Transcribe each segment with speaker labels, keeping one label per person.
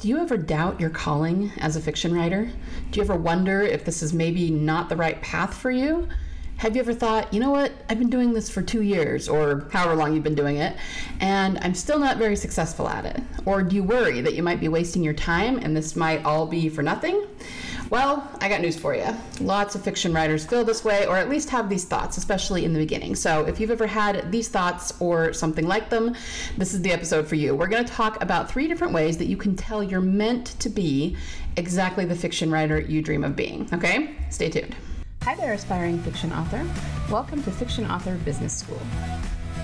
Speaker 1: Do you ever doubt your calling as a fiction writer? Do you ever wonder if this is maybe not the right path for you? Have you ever thought, you know what, I've been doing this for two years or however long you've been doing it, and I'm still not very successful at it? Or do you worry that you might be wasting your time and this might all be for nothing? Well, I got news for you. Lots of fiction writers feel this way, or at least have these thoughts, especially in the beginning. So, if you've ever had these thoughts or something like them, this is the episode for you. We're going to talk about three different ways that you can tell you're meant to be exactly the fiction writer you dream of being. Okay? Stay tuned. Hi there, aspiring fiction author. Welcome to Fiction Author Business School.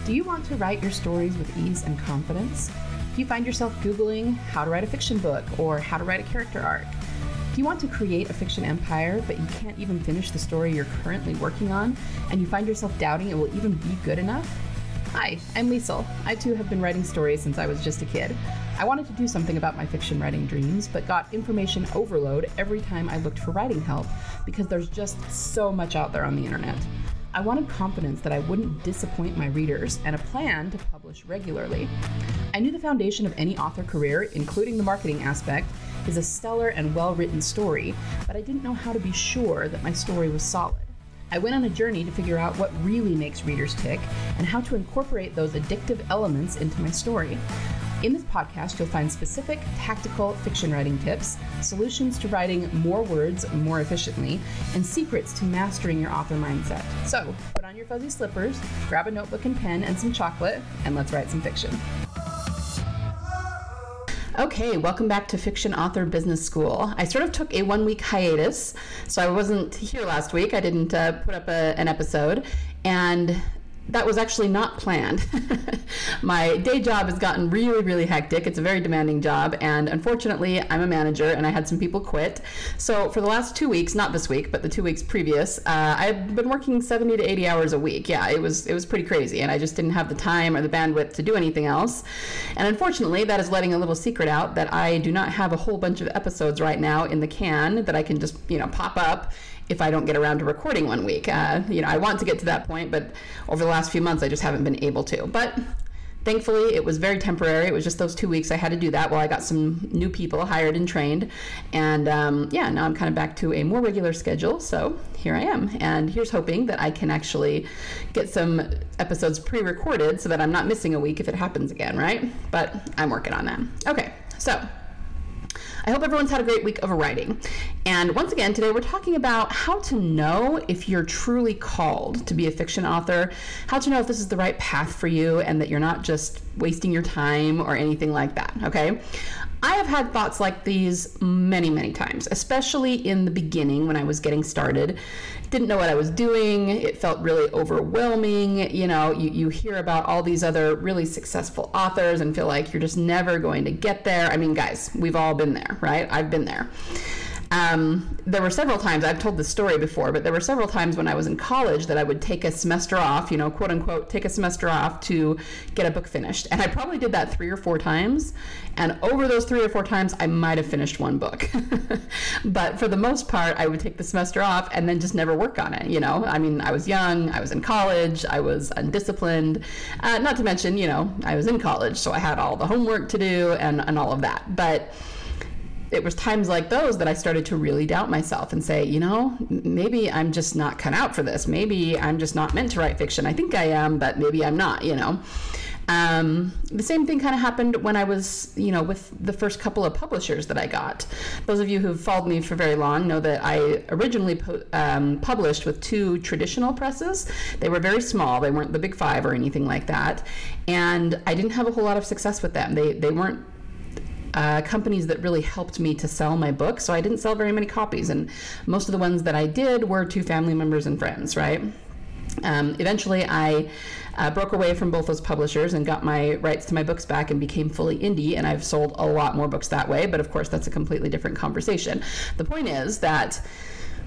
Speaker 1: Do you want to write your stories with ease and confidence? Do you find yourself Googling how to write a fiction book or how to write a character arc? Do you want to create a fiction empire, but you can't even finish the story you're currently working on, and you find yourself doubting it will even be good enough? Hi, I'm Liesel. I too have been writing stories since I was just a kid. I wanted to do something about my fiction writing dreams, but got information overload every time I looked for writing help because there's just so much out there on the internet. I wanted confidence that I wouldn't disappoint my readers and a plan to publish regularly. I knew the foundation of any author career, including the marketing aspect, is a stellar and well written story, but I didn't know how to be sure that my story was solid. I went on a journey to figure out what really makes readers tick and how to incorporate those addictive elements into my story. In this podcast, you'll find specific tactical fiction writing tips, solutions to writing more words more efficiently, and secrets to mastering your author mindset. So, put on your fuzzy slippers, grab a notebook and pen and some chocolate, and let's write some fiction. Okay, welcome back to Fiction Author Business School. I sort of took a one week hiatus, so I wasn't here last week. I didn't uh, put up a, an episode, and that was actually not planned. my day job has gotten really, really hectic. It's a very demanding job, and unfortunately, I'm a manager and I had some people quit. So, for the last two weeks, not this week, but the two weeks previous, uh, I've been working 70 to 80 hours a week. Yeah, it was it was pretty crazy, and I just didn't have the time or the bandwidth to do anything else. And unfortunately, that is letting a little secret out that I do not have a whole bunch of episodes right now in the can that I can just you know pop up if I don't get around to recording one week. Uh, you know, I want to get to that point, but over the last few months, I just haven't been able to. But thankfully, it was very temporary. It was just those two weeks I had to do that while I got some new people hired and trained. And um, yeah, now I'm kind of back to a more regular schedule. So here I am. And here's hoping that I can actually get some episodes pre recorded so that I'm not missing a week if it happens again, right? But I'm working on that. Okay, so I hope everyone's had a great week of writing. And once again, today we're talking about how to know if you're truly called to be a fiction author, how to know if this is the right path for you and that you're not just wasting your time or anything like that, okay? I have had thoughts like these many, many times, especially in the beginning when I was getting started. Didn't know what I was doing. It felt really overwhelming. You know, you, you hear about all these other really successful authors and feel like you're just never going to get there. I mean, guys, we've all been there, right? I've been there. Um, there were several times, I've told this story before, but there were several times when I was in college that I would take a semester off, you know, quote unquote, take a semester off to get a book finished. And I probably did that three or four times. And over those three or four times, I might have finished one book. but for the most part, I would take the semester off and then just never work on it, you know? I mean, I was young, I was in college, I was undisciplined. Uh, not to mention, you know, I was in college, so I had all the homework to do and, and all of that. But it was times like those that I started to really doubt myself and say, you know, maybe I'm just not cut out for this. Maybe I'm just not meant to write fiction. I think I am, but maybe I'm not, you know. Um, the same thing kind of happened when I was, you know, with the first couple of publishers that I got. Those of you who've followed me for very long know that I originally pu- um, published with two traditional presses. They were very small; they weren't the big five or anything like that, and I didn't have a whole lot of success with them. They they weren't uh, companies that really helped me to sell my book. So I didn't sell very many copies, and most of the ones that I did were to family members and friends, right? Um, eventually, I uh, broke away from both those publishers and got my rights to my books back and became fully indie, and I've sold a lot more books that way. But of course, that's a completely different conversation. The point is that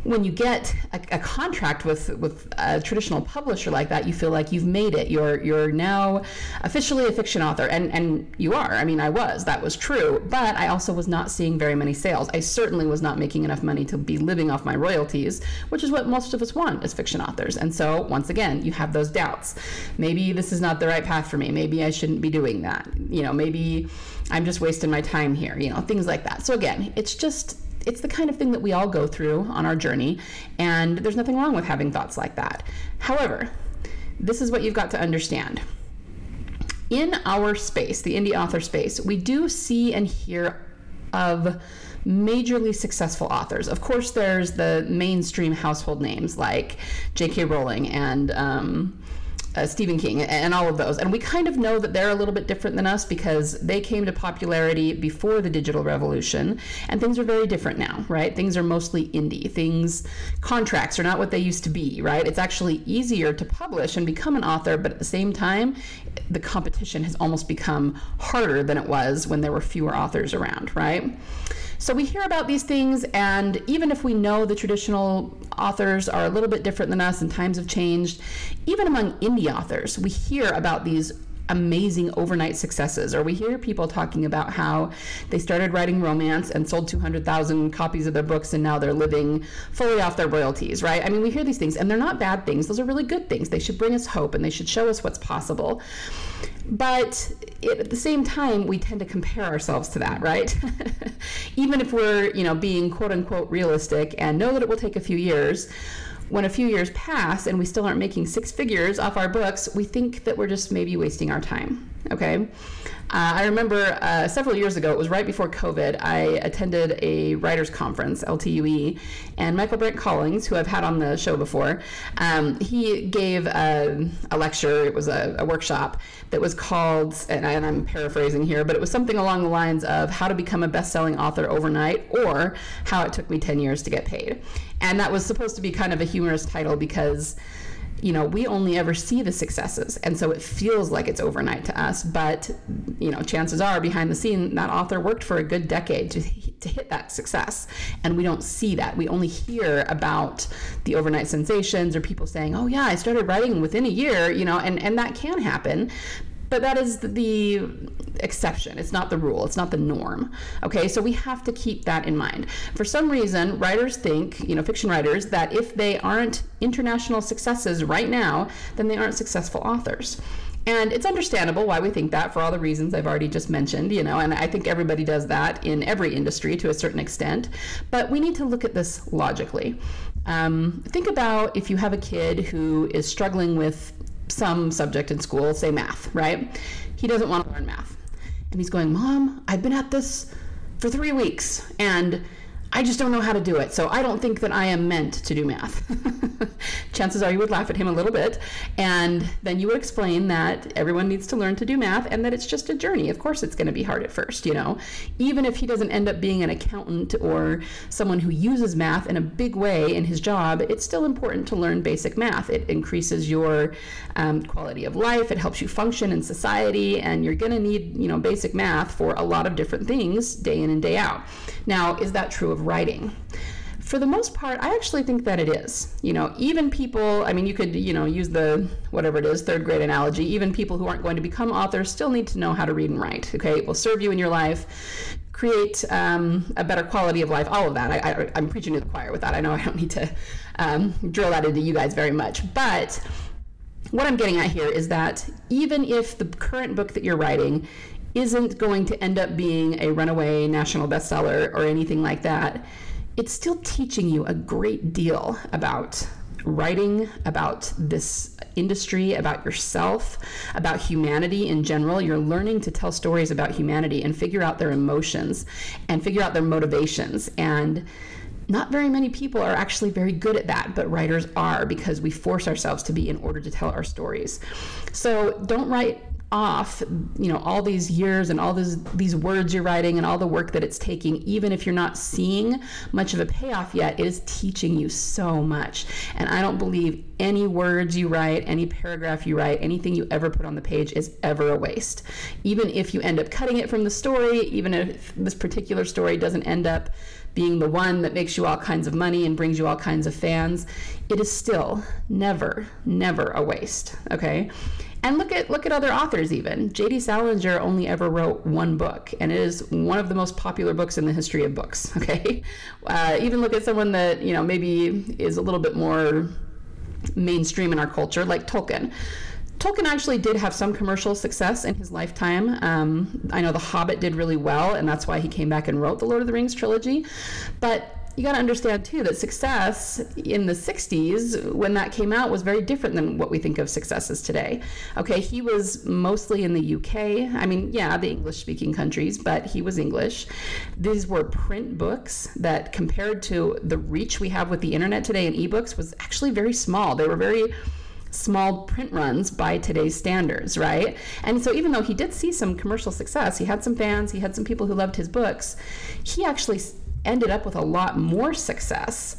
Speaker 1: when you get a, a, contract with with a traditional publisher like that, you feel like you've made it. You're you're now officially a fiction author, and and you are. I mean, I was. That was true. But I also was not seeing very many sales. I certainly was not making enough money to be living off my royalties, which is what most of us want as fiction authors. And so once again, you have those doubts. Maybe this is not the right path for me. Maybe I shouldn't be doing that. You know, maybe I'm just wasting my time here. You know, things like that. So again, it's just it's the kind of thing that we all go through on our journey, and there's nothing wrong with having thoughts like that. However, this is what you've got to understand. In our space, the indie author space, we do see and hear of majorly successful authors. Of course, there's the mainstream household names like J.K. Rowling and um, uh, Stephen King and all of those. And we kind of know that they're a little bit different than us because they came to popularity before the digital revolution and things are very different now, right? Things are mostly indie. Things, contracts are not what they used to be, right? It's actually easier to publish and become an author, but at the same time, the competition has almost become harder than it was when there were fewer authors around, right? So we hear about these things, and even if we know the traditional authors are a little bit different than us and times have changed, even among indie authors, we hear about these amazing overnight successes, or we hear people talking about how they started writing romance and sold 200,000 copies of their books and now they're living fully off their royalties, right? I mean, we hear these things and they're not bad things. Those are really good things. They should bring us hope and they should show us what's possible. But it, at the same time, we tend to compare ourselves to that, right? Even if we're, you know, being quote unquote realistic and know that it will take a few years, when a few years pass and we still aren't making six figures off our books, we think that we're just maybe wasting our time. Okay. Uh, I remember uh, several years ago, it was right before COVID, I attended a writers' conference, LTUE, and Michaelbrent Collings, who I've had on the show before, um, he gave a, a, lecture, it was a, a workshop that was called, and, I, am paraphrasing here, but it was something along the lines of how to become a best selling author overnight or how it took me 10 years to get paid. And that was supposed to be kind of a humorous title because you know, we only ever see the successes. And so it feels like it's overnight to us. But, you know, chances are behind the scene, that author worked for a good decade to, to hit that success. And we don't see that. We only hear about the overnight sensations or people saying, oh, yeah, I started writing within a year, you know, and, and that can happen. But that is the exception. It's not the rule. It's not the norm. Okay, so we have to keep that in mind. For some reason, writers think, you know, fiction writers, that if they aren't international successes right now, then they aren't successful authors. And it's understandable why we think that for all the reasons I've already just mentioned, you know, and I think everybody does that in every industry to a certain extent. But we need to look at this logically. Um, think about if you have a kid who is struggling with some subject in school, say math, right? He doesn't want to learn math. And he's going, Mom, I've been at this for three weeks and I just don't know how to do it. So I don't think that I am meant to do math. Chances are you would laugh at him a little bit. And then you would explain that everyone needs to learn to do math and that it's just a journey. Of course, it's going to be hard at first, you know. Even if he doesn't end up being an accountant or someone who uses math in a big way in his job, it's still important to learn basic math. It increases your um, quality of life, it helps you function in society, and you're going to need, you know, basic math for a lot of different things day in and day out. Now, is that true of writing? For the most part, I actually think that it is. You know, even people, I mean, you could, you know, use the whatever it is, third grade analogy, even people who aren't going to become authors still need to know how to read and write. Okay, it will serve you in your life create um, a better quality of life, all of that. I—I'm preaching to the choir with that. I know I don't need to um, drill that into you guys very much. But what I'm getting at here is that even if the current book that you're writing isn't going to end up being a runaway national bestseller or anything like that, it's still teaching you a great deal about writing, about this industry, about yourself, about humanity in general. You're learning to tell stories about humanity and figure out their emotions and figure out their motivations. And not very many people are actually very good at that, but writers are because we force ourselves to be in order to tell our stories. So don't write off you know all these years and all these these words you're writing and all the work that it's taking even if you're not seeing much of a payoff yet it is teaching you so much. And i don't believe any words you write any paragraph you write anything you ever put on the page is ever a waste. Even if you end up cutting it from the story even if this particular story doesn't end up being the one that makes you all kinds of money and brings you all kinds of fans it is still never never a waste okay and look at look at other authors even. J.D. Salinger only ever wrote one book, and it is one of the most popular books in the history of books. Okay, uh, even look at someone that you know maybe is a little bit more mainstream in our culture, like Tolkien. Tolkien actually did have some commercial success in his lifetime. Um, I know The Hobbit did really well, and that's why he came back and wrote the Lord of the Rings trilogy. But you got to understand too that success in the 60s when that came out was very different than what we think of successes today. Okay he was mostly in the uk i mean yeah the english speaking countries but he was english. These were print books that compared to the reach we have with the internet today and ebooks was actually very small. They were very small print runs by today's standards, right? And so even though he did see some commercial success, he had some fans, he had some people who loved his books, he actually ended up with a lot more success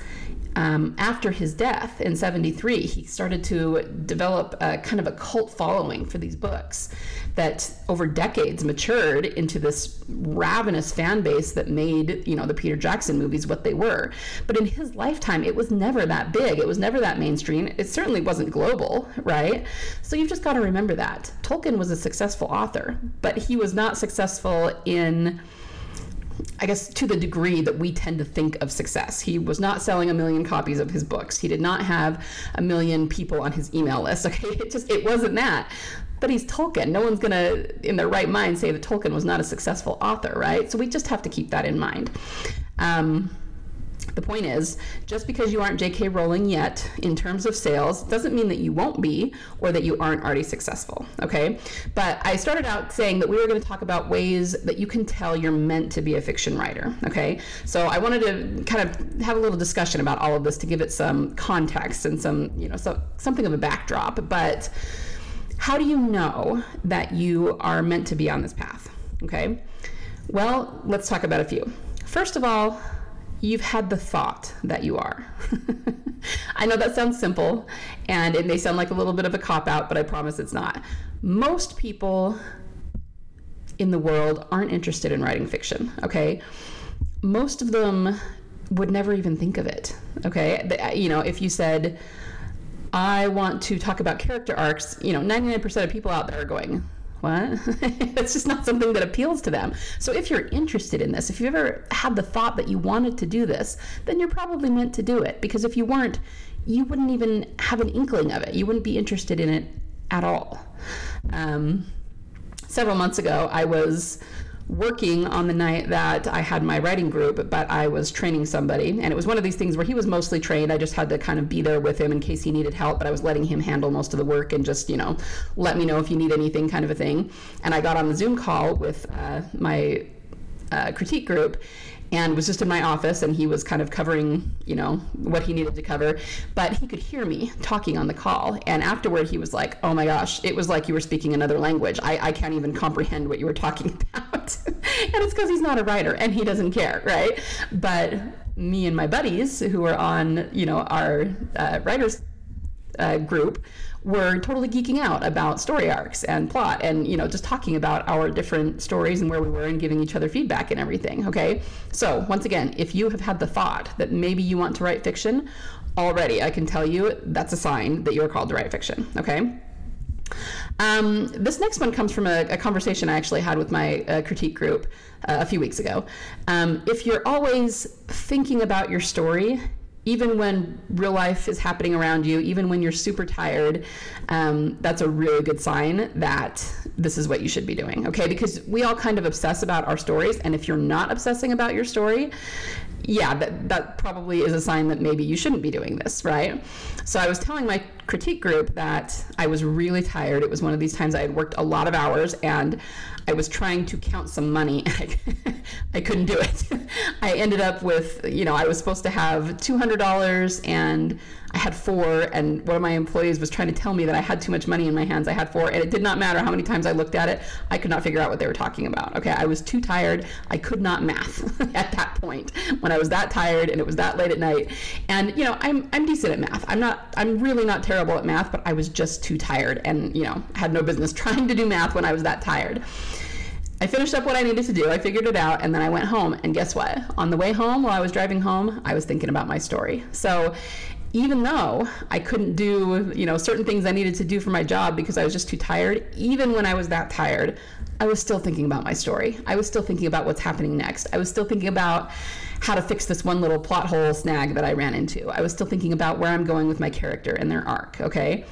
Speaker 1: um, after his death in 73 he started to develop a kind of a cult following for these books that over decades matured into this ravenous fan base that made you know the peter jackson movies what they were. But in his lifetime it was never that big. It was never that mainstream. It certainly wasn't global right? So you've just got to remember that. Tolkien was a successful author but he was not successful in I guess to the degree that we tend to think of success. He was not selling a million copies of his books. He did not have a million people on his email list. Okay, it just it wasn't that. But he's Tolkien. No one's gonna, in their right mind, say that Tolkien was not a successful author, right? So we just have to keep that in mind. Um, the point is, just because you aren't J.K. Rowling yet in terms of sales doesn't mean that you won't be or that you aren't already successful, okay? But I started out saying that we were going to talk about ways that you can tell you're meant to be a fiction writer, okay? So I wanted to kind of have a little discussion about all of this to give it some context and some, you know, so, something of a backdrop. But how do you know that you are meant to be on this path, okay? Well, let's talk about a few. First of all, you've had the thought that you are. I know that sounds simple and it may sound like a little bit of a cop out, but I promise it's not. Most people in the world aren't interested in writing fiction, okay? Most of them would never even think of it, okay? Uh, you know, if you said, I want to talk about character arcs, you know, 99% of people out there are going, what? it's just not something that appeals to them. So if you're interested in this, if you've ever had the thought that you wanted to do this, then you're probably meant to do it. Because if you weren't, you wouldn't even have an inkling of it. You wouldn't be interested in it at all. Um, several months ago, I was working on the night that I had my writing group, but I was training somebody. And it was one of these things where he was mostly trained. I just had to kind of be there with him in case he needed help, but I was letting him handle most of the work and just, you know, let me know if you need anything kind of a thing. And I got on the Zoom call with uh, my uh, critique group and was just in my office and he was kind of covering you know what he needed to cover but he could hear me talking on the call and afterward he was like oh my gosh it was like you were speaking another language i, I can't even comprehend what you were talking about and it's because he's not a writer and he doesn't care right? But me and my buddies who were on you know our uh, writers uh, group were totally geeking out about story arcs and plot and you know just talking about our different stories and where we were and giving each other feedback and everything okay? So once again if you have had the thought that maybe you want to write fiction already i can tell you that's a sign that you're called to write fiction okay um, this next one comes from a, a, conversation I actually had with my uh, critique group uh, a few weeks ago. Um, if you're always thinking about your story even when real life is happening around you, even when you're super tired, um, that's a really good sign that this is what you should be doing. Okay, because we all kind of obsess about our stories, and if you're not obsessing about your story, yeah, that, that probably is a sign that maybe you shouldn't be doing this, right? So I was telling my critique group that I was really tired. It was one of these times I had worked a lot of hours and I was trying to count some money. I couldn't do it. I ended up with, you know, I was supposed to have $200 and I had four, and one of my employees was trying to tell me that I had too much money in my hands. I had four, and it did not matter how many times I looked at it. I could not figure out what they were talking about. Okay, I was too tired. I could not math at that point when I was that tired and it was that late at night. And you know, I'm I'm decent at math. I'm not. I'm really not terrible at math, but I was just too tired, and you know, had no business trying to do math when I was that tired. I finished up what I needed to do. I figured it out, and then I went home. And guess what? On the way home, while I was driving home, I was thinking about my story. So even though I couldn't do, you know, certain things I needed to do for my job because I was just too tired, even when I was that tired, I was still thinking about my story. I was still thinking about what's happening next. I was still thinking about how to fix this one little plot hole snag that I ran into. I was still thinking about where I'm going with my character and their arc, okay?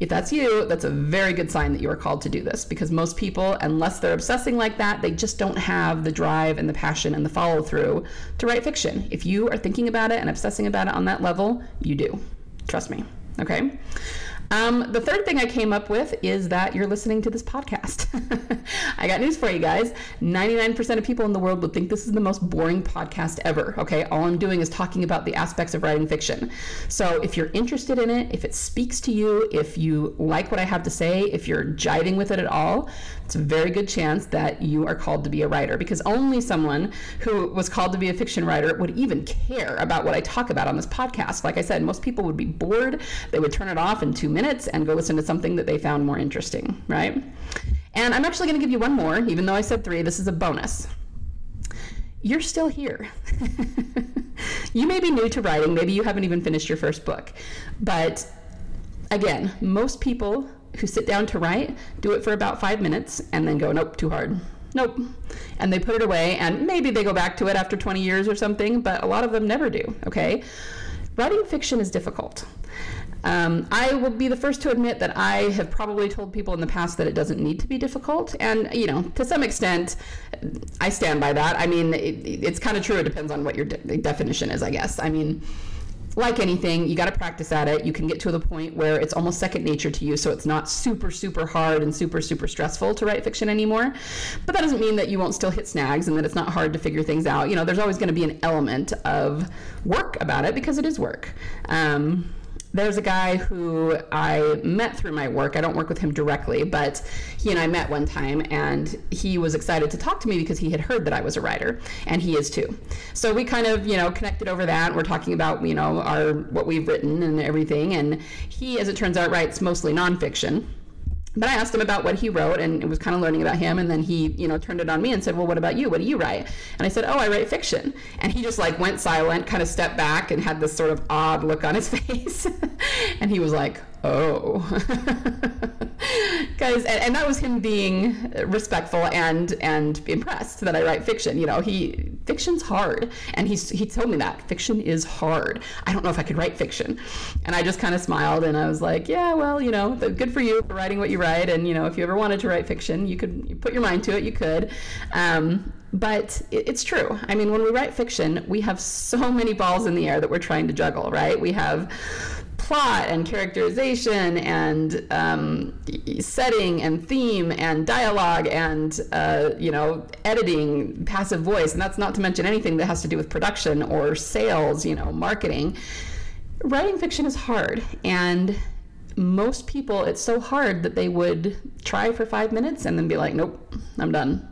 Speaker 1: If that's you, that's a very good sign that you are called to do this because most people, unless they're obsessing like that, they just don't have the drive and the passion and the follow through to write fiction. If you are thinking about it and obsessing about it on that level, you do. Trust me. Okay? Um, the third thing I came up with is that you're listening to this podcast. I got news for you guys 99% of people in the world would think this is the most boring podcast ever. Okay, all I'm doing is talking about the aspects of writing fiction. So if you're interested in it, if it speaks to you, if you like what I have to say, if you're jiving with it at all, it's a very good chance that you are called to be a writer because only someone who was called to be a fiction writer would even care about what I talk about on this podcast. Like I said, most people would be bored, they would turn it off in two minutes and go listen to something that they found more interesting, right? And I'm actually going to give you one more, even though I said three, this is a bonus. You're still here. you may be new to writing, maybe you haven't even finished your first book, but again, most people who sit down to write do it for about five minutes and then go, nope, too hard. Nope. And they put it away, and maybe they go back to it after 20 years or something, but a lot of them never do, okay? Writing fiction is difficult. Um, I will be the first to admit that I have probably told people in the past that it doesn't need to be difficult. And, you know, to some extent, I stand by that. I mean, it, it's kind of true. It depends on what your de- definition is, I guess. I mean, like anything, you got to practice at it. You can get to the point where it's almost second nature to you, so it's not super, super hard and super, super stressful to write fiction anymore. But that doesn't mean that you won't still hit snags and that it's not hard to figure things out. You know, there's always going to be an element of work about it because it is work. Um, there's a guy who I met through my work. I don't work with him directly, but he and I met one time, and he was excited to talk to me because he had heard that I was a writer, and he is too. So we kind of, you know, connected over that. We're talking about, you know, our what we've written and everything. And he, as it turns out, writes mostly nonfiction but I asked him about what he wrote and it was kind of learning about him. And then he, you know, turned it on me and said, Well, what about you? What do you write? And I said, Oh, I write fiction. And he just like went silent, kind of stepped back and had this sort of odd look on his face. and he was like, oh. Guys and, and, that was him being respectful and and impressed that i write fiction you know he fiction's hard. And he's he told me that fiction is hard. I don't know if i could write fiction. And i just kind of smiled and i was like yeah well you know good for you for writing what you write. And you know if you ever wanted to write fiction you could you put your mind to it you could. Um, but it's true. I mean, when we write fiction, we have so many balls in the air that we're trying to juggle, right? We have plot and characterization and um, setting and theme and dialogue and uh, you know editing passive voice. And that's not to mention anything that has to do with production or sales you know marketing. Writing fiction is hard. And most people it's so hard that they would try for five minutes and then be like nope i'm done.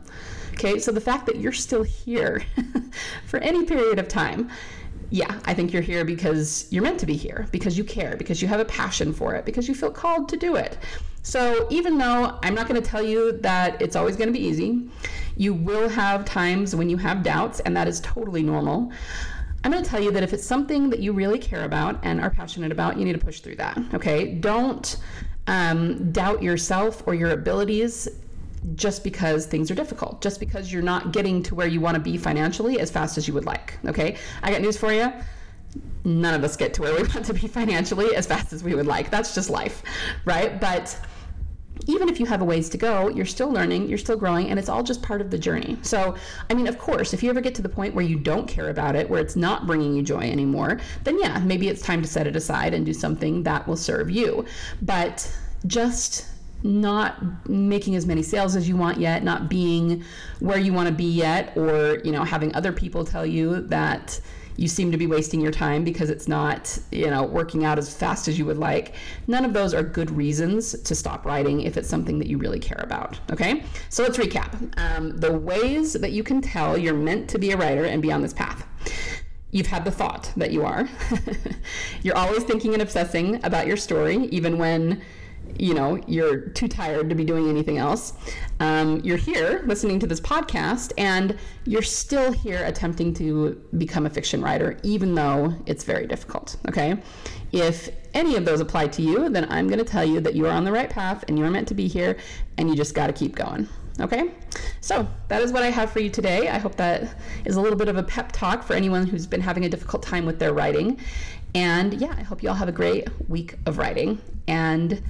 Speaker 1: Okay so the fact that you're still here for any period of time yeah, I think you're here because you're meant to be here, because you care, because you have a passion for it, because you feel called to do it. So, even though I'm not going to tell you that it's always going to be easy, you will have times when you have doubts, and that is totally normal. I'm going to tell you that if it's something that you really care about and are passionate about, you need to push through that. Okay? Don't um, doubt yourself or your abilities just because things are difficult, just because you're not getting to where you want to be financially as fast as you would like. Okay, I got news for you. None of us get to where we want to be financially as fast as we would like. That's just life, right? But even if you have a ways to go, you're still learning, you're still growing, and it's all just part of the journey. So, I mean, of course, if you ever get to the point where you don't care about it, where it's not bringing you joy anymore, then yeah, maybe it's time to set it aside and do something that will serve you. But just not making as many sales as you want yet, not being where you want to be yet, or you know having other people tell you that you seem to be wasting your time because it's not you know working out as fast as you would like none of those are good reasons to stop writing if it's something that you really care about okay? So let's recap. Um, the ways that you can tell you're meant to be a writer and be on this path. You've had the thought that you are. you're always thinking and obsessing about your story, even when you know you're too tired to be doing anything else. Um, you're here listening to this podcast, and you're still here attempting to become a fiction writer, even though it's very difficult. Okay. If any of those apply to you, then I'm going to tell you that you are on the right path and you're meant to be here, and you just got to keep going. Okay, so that is what I have for you today. I hope that is a little bit of a pep talk for anyone who's been having a difficult time with their writing. And yeah, I hope you all have a great week of writing. And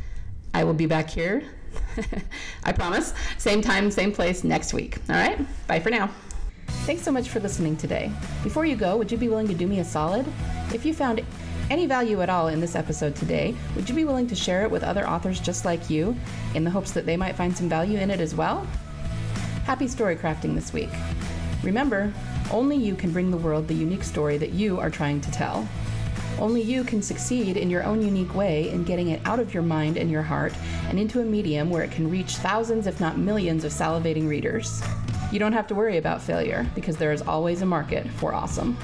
Speaker 1: I will be back here, I promise, same time, same place next week. All right, bye for now. Thanks so much for listening today. Before you go, would you be willing to do me a solid? If you found any value at all in this episode today, would you be willing to share it with other authors just like you in the hopes that they might find some value in it as well? Happy story crafting this week. Remember, only you can bring the world the unique story that you are trying to tell. Only you can succeed in your own unique way in getting it out of your mind and your heart and into a medium where it can reach thousands, if not millions, of salivating readers. You don't have to worry about failure because there is always a market for awesome.